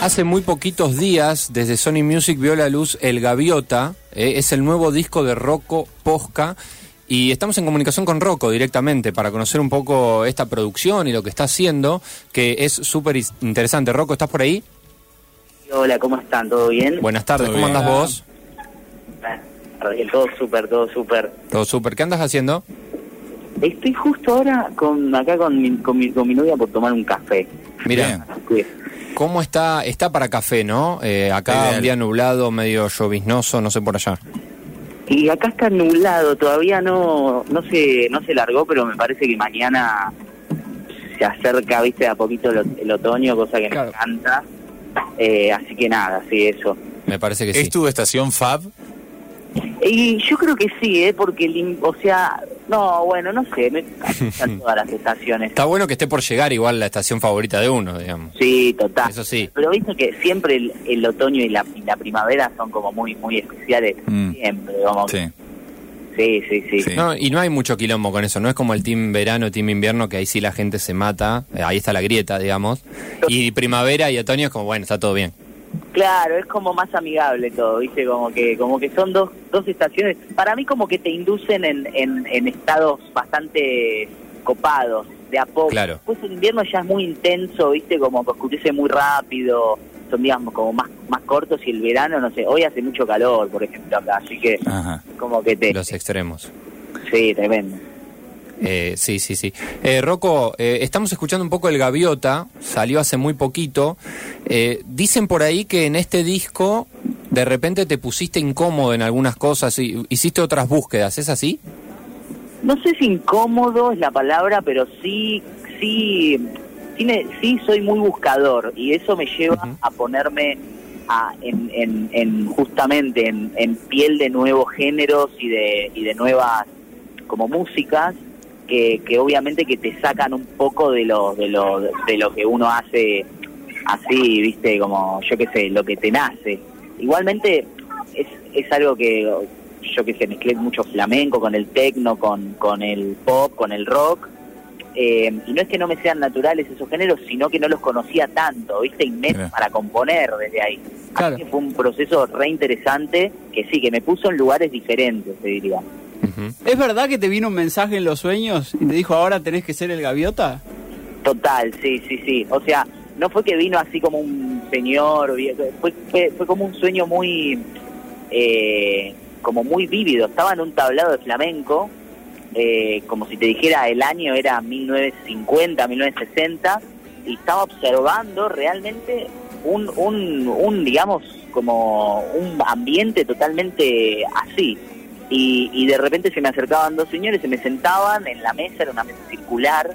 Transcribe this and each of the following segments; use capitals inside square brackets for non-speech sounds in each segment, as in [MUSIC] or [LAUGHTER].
Hace muy poquitos días, desde Sony Music vio la luz El Gaviota, eh, es el nuevo disco de Rocco Posca. Y estamos en comunicación con Rocco directamente para conocer un poco esta producción y lo que está haciendo, que es súper interesante. Rocco, ¿estás por ahí? Hola, ¿cómo están? ¿Todo bien? Buenas tardes, ¿cómo bien. andas vos? Bien, Todo súper, todo súper. Todo súper. ¿Qué andas haciendo? Estoy justo ahora con acá con mi, con mi, con mi novia por tomar un café. Mira, Sí. ¿cómo está? Está para café, ¿no? Eh, acá Ideal. un día nublado, medio lloviznoso, no sé por allá. Y acá está nublado, todavía no no se no se largó, pero me parece que mañana se acerca, viste, a poquito el, el otoño, cosa que Claro. me encanta. Eh, así que nada, sí, eso. Me parece que ¿Es sí. tu estación Fab? Y yo creo que sí, ¿eh? Porque, el o sea, no, bueno, no sé, me [LAUGHS] encantan todas las estaciones. Está bueno que esté por llegar igual la estación favorita de uno, digamos. Sí, total. Eso sí. Pero viste que siempre el, el otoño y la, y la primavera son como muy muy especiales. Mm. Siempre, como Sí. sí, sí, sí. Sí. No, y no hay mucho quilombo con eso, no es como el team verano, team invierno, que ahí sí la gente se mata, eh, ahí está la grieta, digamos. Y primavera y otoño es como, bueno, está todo bien. Claro, es como más amigable todo, viste, como que como que son dos, dos estaciones. Para mí como que te inducen en, en, en estados bastante copados, de a poco. Claro. Después el invierno ya es muy intenso, viste, como que oscurece muy rápido, son días como más, más cortos y el verano, no sé, hoy hace mucho calor, por ejemplo, acá, así que Ajá. como que te... Los extremos. Sí, tremendo. Eh, sí, sí, sí. Eh, Rocco, eh, estamos escuchando un poco el Gaviota, salió hace muy poquito. Eh, dicen por ahí que en este disco de repente te pusiste incómodo en algunas cosas y hiciste otras búsquedas, ¿es así? No sé si incómodo es la palabra, pero sí, sí, sí, me- sí soy muy buscador y eso me lleva a ponerme a- en, en- en justamente en, en piel de nuevos géneros y de, y de nuevas como músicas que, que obviamente que te sacan un poco de lo, de lo, de lo que uno hace así, viste, como yo qué sé, lo que te nace. Igualmente es, es algo que yo que sé, mezclé mucho flamenco con el tecno, con, con el pop, con el rock. eh, y no es que no me sean naturales esos géneros, sino que no los conocía tanto, ¿viste? Claro. para componer desde ahí. Claro. Así que fue un proceso re interesante que sí, que me puso en lugares diferentes, te diría. ¿Es verdad que te vino un mensaje en los sueños y te dijo ahora tenés que ser el gaviota? Total, sí, sí, sí. O sea, no fue que vino así como un señor, fue, fue, fue como un sueño muy, eh, como muy vívido. Estaba en un tablado de flamenco, eh, como si te dijera el año era 1950, 1960, y estaba observando realmente un, un, un digamos, como un ambiente totalmente así. Y, y de repente se me acercaban dos señores, se me sentaban en la mesa, era una mesa circular,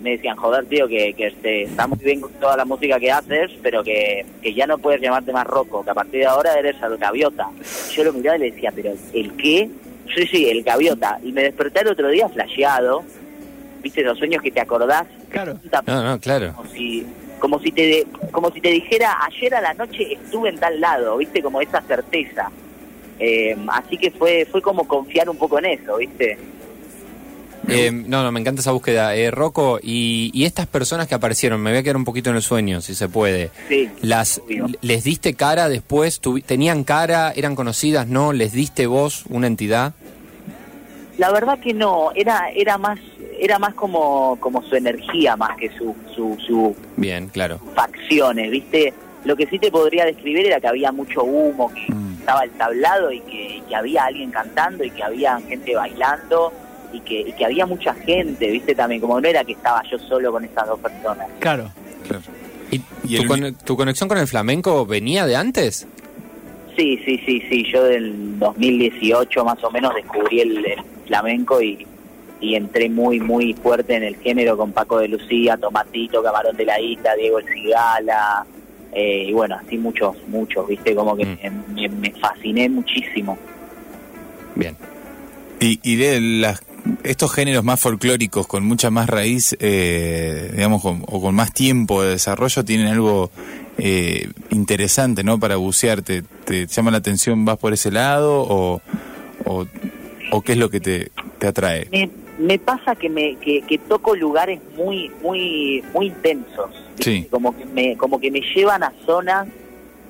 me decían, joder, tío, que, que este, está muy bien con toda la música que haces, pero que, que ya no puedes llamarte más roco, que a partir de ahora eres el gaviota. Yo lo miraba y le decía, ¿pero el qué? Sí, sí, el gaviota. Y me desperté el otro día flasheado, viste, los sueños que te acordás. Claro. No, no, claro. Como si, como si te de- como si te dijera ayer a la noche estuve en tal lado, viste, como esa certeza. Eh, así que fue fue como confiar un poco en eso, viste. Eh, no, no, me encanta esa búsqueda. Eh, Rocco, y, y estas personas que aparecieron, me voy a quedar un poquito en el sueño, si se puede. Sí, Las, obvio. ¿Les diste cara después? ¿Tenían cara? ¿Eran conocidas? ¿No? ¿Les diste voz una entidad? La verdad que no, era era más era más como como su energía más que su su, su Bien, claro. facciones, ¿viste? Lo que sí te podría describir era que había mucho humo, que Mm. Estaba el tablado y que, que había alguien cantando y que había gente bailando y que, y que había mucha gente, ¿viste? También, como no era que estaba yo solo con estas dos personas. Claro. Claro. ¿Y, Y tu, el- con- tu conexión con el flamenco venía de antes? Sí, sí, sí, sí. Yo del 2018 más o menos descubrí el, el flamenco y, y entré muy, muy fuerte en el género con Paco de Lucía, Tomatito, Camarón de la Isla, Diego El Cigala, eh, y bueno, así muchos, muchos, ¿viste? Como que Mm. me, fasciné muchísimo. Bien. Y, y de las, estos géneros más folclóricos, con mucha más raíz, eh, digamos, con- o con más tiempo de desarrollo, tienen algo eh, interesante, ¿no? Para bucear. ¿Te, te llama la atención, vas por ese lado o, o, o qué es lo que te, te atrae? Me, me pasa que me que, que toco lugares muy muy muy intensos. Sí. como que me como que me llevan a zonas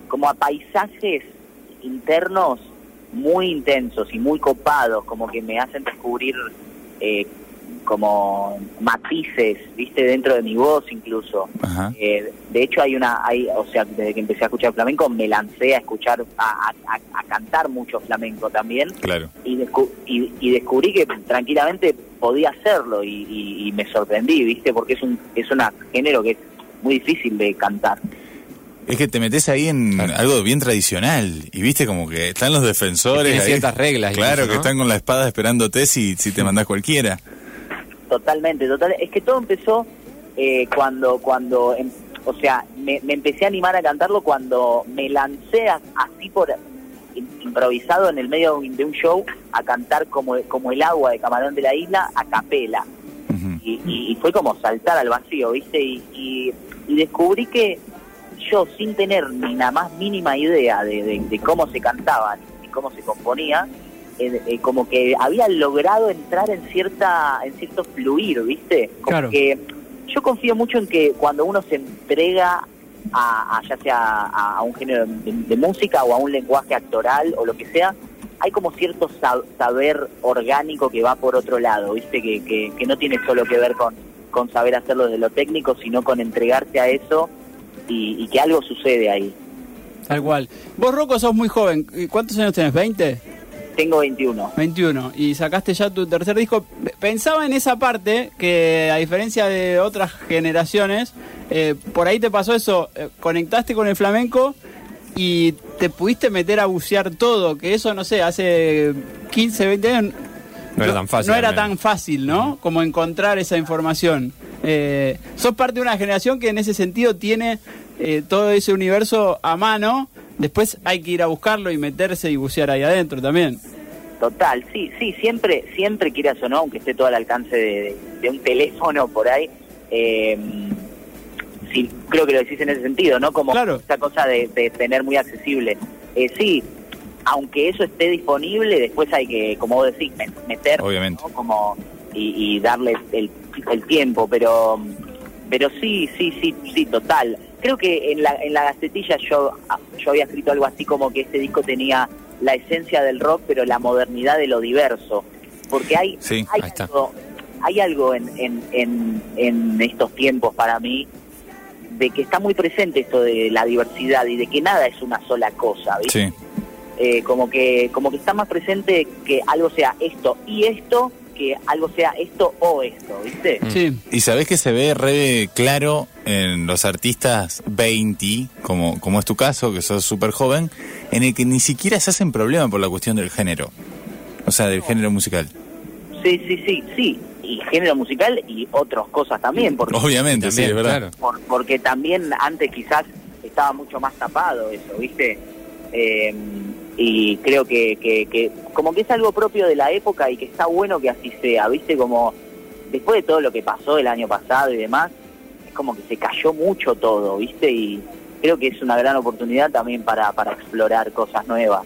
como a paisajes internos muy intensos y muy copados como que me hacen descubrir eh, como matices viste dentro de mi voz incluso. Eh, de hecho hay una hay o sea desde que empecé a escuchar flamenco me lancé a escuchar a, a- a- a cantar mucho flamenco también Claro. y, descu- y, y descubrí que tranquilamente podía hacerlo y, y- y me sorprendí, ¿viste? Porque es un es un género que es muy difícil de cantar. Es que te metes ahí en algo bien tradicional y viste como que están los defensores. Tiene ciertas reglas Claro, que están con la espada esperándote si, si te mandás cualquiera. Totalmente, total. Es que todo empezó eh, cuando, cuando, em- o sea, me, me empecé a animar a cantarlo cuando me lancé a- así por im- improvisado en el medio de un show a cantar como, como el agua de Camarón de la Isla a capela. Y, y- y fue como saltar al vacío, ¿viste? Y, y- y descubrí que yo, sin tener ni la más mínima idea de, de- de cómo se cantaba ni cómo se componía, eh, eh, como que había logrado entrar en cierta en cierto fluir, ¿viste? Como Claro. que yo confío mucho en que cuando uno se entrega a, a ya sea a, a un género de, de música o a un lenguaje actoral o lo que sea, hay como cierto sa- saber orgánico que va por otro lado, ¿viste? Que, que, que no tiene solo que ver con, con saber hacerlo de lo técnico, sino con entregarte a eso y, y que algo sucede ahí. Tal cual. Vos, Rocco, sos muy joven. ¿Cuántos años tenés? ¿20? Tengo 21. 21. Y sacaste ya tu tercer disco. Pensaba en esa parte que, a diferencia de otras generaciones, eh, por ahí te pasó eso. eh, conectaste con el flamenco y te pudiste meter a bucear todo. Que eso, no sé, hace 15, 20 años. No era tan fácil, No era tan fácil, ¿no? Como encontrar esa información. Eh, sos parte de una generación que en ese sentido tiene eh, todo ese universo a mano. Después hay que ir a buscarlo y meterse y bucear ahí adentro también. Total, sí, sí, siempre, siempre quieras o no, aunque esté todo al alcance de, de un teléfono por ahí, eh, sí, creo que lo decís en ese sentido, ¿no? Como Claro. esta cosa de, de tener muy accesible. Eh, sí, aunque eso esté disponible, después hay que, como vos decís, me- meter, Obviamente. ¿no? Como, y, y darle el, el tiempo, pero pero sí, sí, sí, sí, total. Creo que en la, en la gacetilla yo, yo había escrito algo así como que este disco tenía la esencia del rock, pero la modernidad de lo diverso. Porque hay, Sí, hay algo, hay algo en, en, en, en estos tiempos para mí de que está muy presente esto de la diversidad y de que nada es una sola cosa, ¿viste? Sí. Eh, como que como que está más presente que algo sea esto y esto que algo sea esto o esto, ¿viste? Mm. Sí. Y sabés que se ve re claro en los artistas 20, como, como es tu caso, que sos súper joven, en el que ni siquiera se hacen problema por la cuestión del género. O sea, del género musical. Sí, sí, sí, sí. Y género musical y otras cosas también, porque, Obviamente, sí, También, es verdad. por- porque también antes quizás estaba mucho más tapado eso, ¿viste? Eh, y creo que, que, que como que es algo propio de la época y que está bueno que así sea, ¿viste? Como después de todo lo que pasó el año pasado y demás, es como que se cayó mucho todo, ¿viste? Y creo que es una gran oportunidad también para, para explorar cosas nuevas.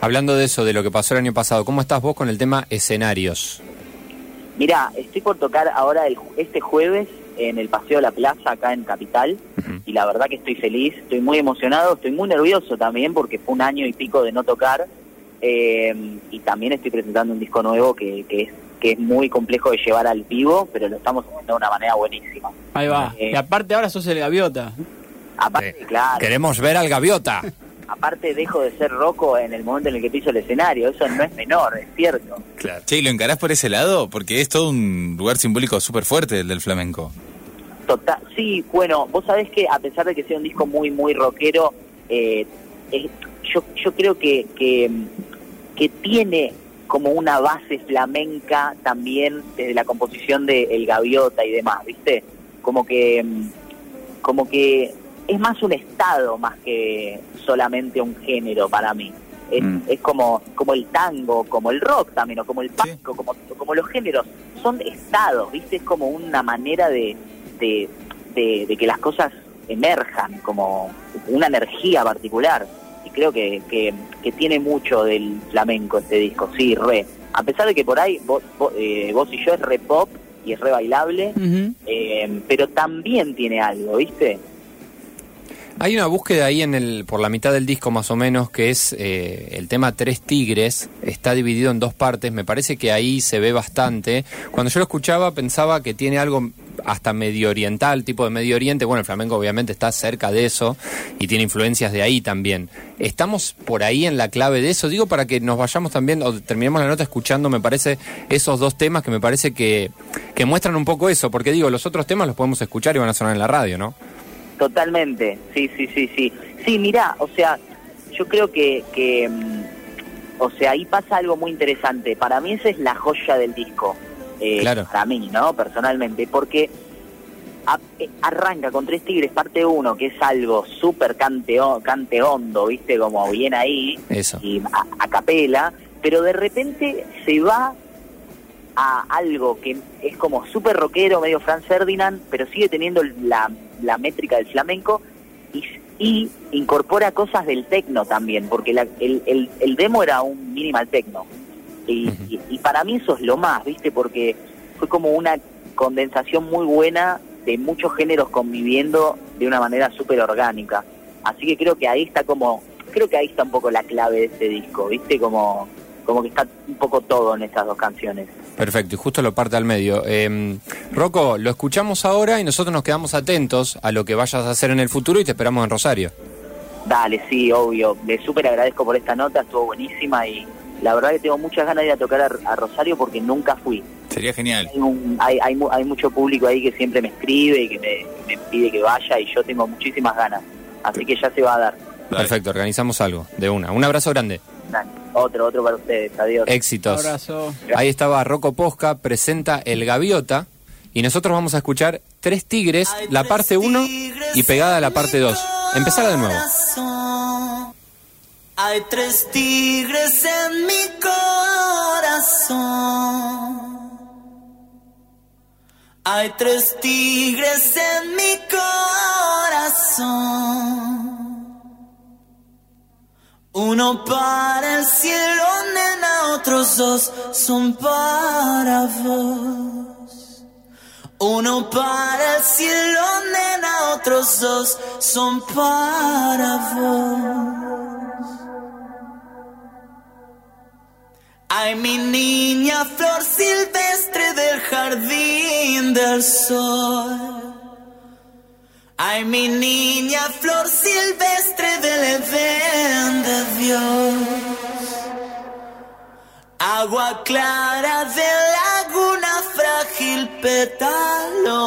Hablando de eso, de lo que pasó el año pasado, ¿cómo estás vos con el tema escenarios? Mira, estoy por tocar ahora el, este jueves en el Paseo de la Plaza acá en Capital y la verdad que estoy feliz, estoy muy emocionado, estoy muy nervioso también porque fue un año y pico de no tocar eh, y también estoy presentando un disco nuevo que, que es que es muy complejo de llevar al vivo, pero lo estamos haciendo de una manera buenísima. Ahí va. Eh, Y aparte ahora sos el gaviota. Aparte, Eh, claro, Queremos ver al gaviota. [LAUGHS] aparte dejo de ser roco en el momento en el que piso el escenario, eso no es menor, es cierto. Claro. Che, ¿y lo encarás por ese lado? Porque es todo un lugar simbólico súper fuerte el del flamenco. Total, sí, bueno, vos sabés que a pesar de que sea un disco muy, muy rockero, eh, yo, yo creo que, que, que tiene como una base flamenca también desde la composición de El Gaviota y demás, ¿viste? Como que, como que es más un estado más que solamente un género para mí. Es, Mm. es como, como el tango, como el rock también, o como el pasco, como, como los géneros. Son estados, ¿viste? Es como una manera de, de, de, de que las cosas emerjan, como una energía particular. Y creo que, que, que tiene mucho del flamenco este disco, sí, re. A pesar de que por ahí vos, vos, eh, vos y yo es re pop y es re bailable, eh, pero también tiene algo, ¿viste? Hay una búsqueda ahí en el, por la mitad del disco más o menos, que es eh, el tema Tres Tigres, está dividido en dos partes, me parece que ahí se ve bastante. Cuando yo lo escuchaba pensaba que tiene algo hasta medio oriental, tipo de Medio Oriente, bueno, el flamenco obviamente está cerca de eso y tiene influencias de ahí también. ¿Estamos por ahí en la clave de eso? Digo para que nos vayamos también, o terminemos la nota escuchando, me parece, esos dos temas que me parece que, que muestran un poco eso, porque digo, los otros temas los podemos escuchar y van a sonar en la radio, ¿no? Totalmente, sí, sí, sí, sí. Sí, mirá, o sea, yo creo que, que mm, o sea, ahí pasa algo muy interesante. Para mí esa es la joya del disco. Eh, Claro. Para mí, ¿no? Personalmente, porque a- eh, arranca con Tres Tigres, parte uno, que es algo súper cante, cante hondo, ¿viste? Como bien ahí, Eso. y a, a capela, pero de repente se va a algo que es como súper rockero, medio Franz Ferdinand, pero sigue teniendo la, la métrica del flamenco y, y incorpora cosas del tecno también, porque la- el, el, el demo era un minimal tecno. Y, y, y para mí eso es lo más, ¿viste? Porque fue como una condensación muy buena de muchos géneros conviviendo de una manera súper orgánica. Así que creo que ahí está como, creo que ahí está un poco la clave de este disco, ¿viste? Como, como que está un poco todo en estas dos canciones. Perfecto, y justo lo parte al medio. Eh, Rocco, lo escuchamos ahora y nosotros nos quedamos atentos a lo que vayas a hacer en el futuro y te esperamos en Rosario. Dale, sí, obvio. Le súper agradezco por esta nota, estuvo buenísima y la verdad que tengo muchas ganas de ir a tocar a, a Rosario porque nunca fui. Sería genial. Hay, un- hay, hay, mu- hay mucho público ahí que siempre me escribe y que me, me pide que vaya y yo tengo muchísimas ganas. Así que ya se va a dar. Dale. Perfecto, organizamos algo, de una. Un abrazo grande. Dale. Otro, otro para ustedes. Adiós. Éxitos. Abrazo. Ahí estaba Rocco Posca, presenta El Gaviota y nosotros vamos a escuchar Tres Tigres, la parte 1 y pegada a la parte 2. Empezar de nuevo. Hay tres tigres en mi corazón. Hay tres tigres en mi corazón. Uno para el cielo, nena, otros dos son para vos. Uno para el cielo, nena, otros dos son para vos. Ay, mi niña flor silvestre del jardín del sol. Ay, mi niña flor silvestre del Edén de Dios. Agua clara de laguna frágil pétalo.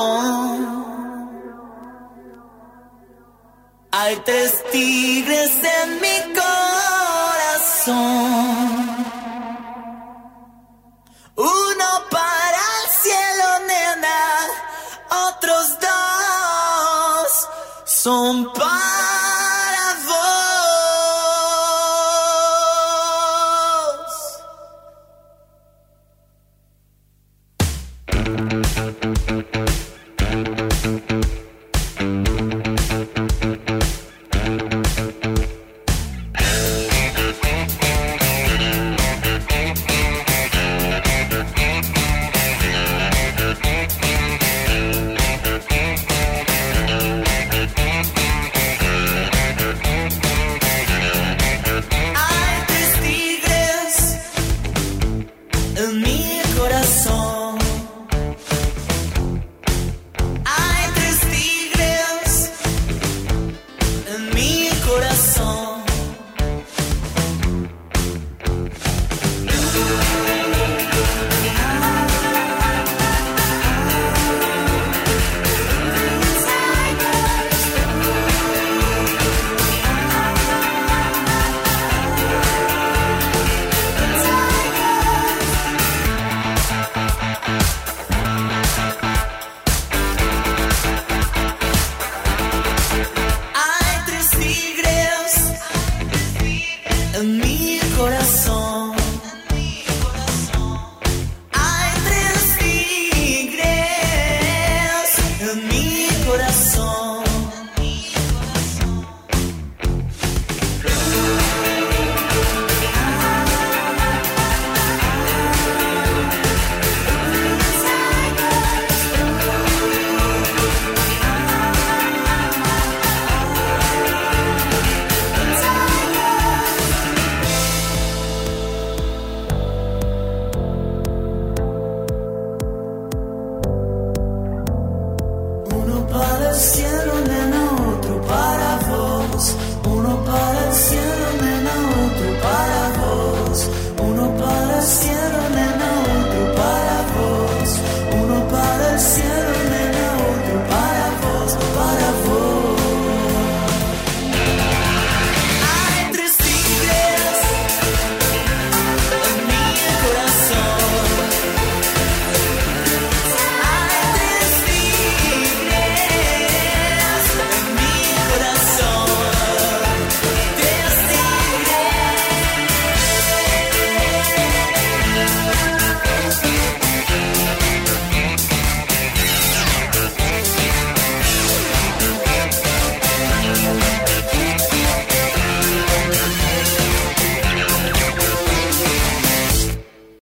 Hay tres tigres en mi corazón. Son para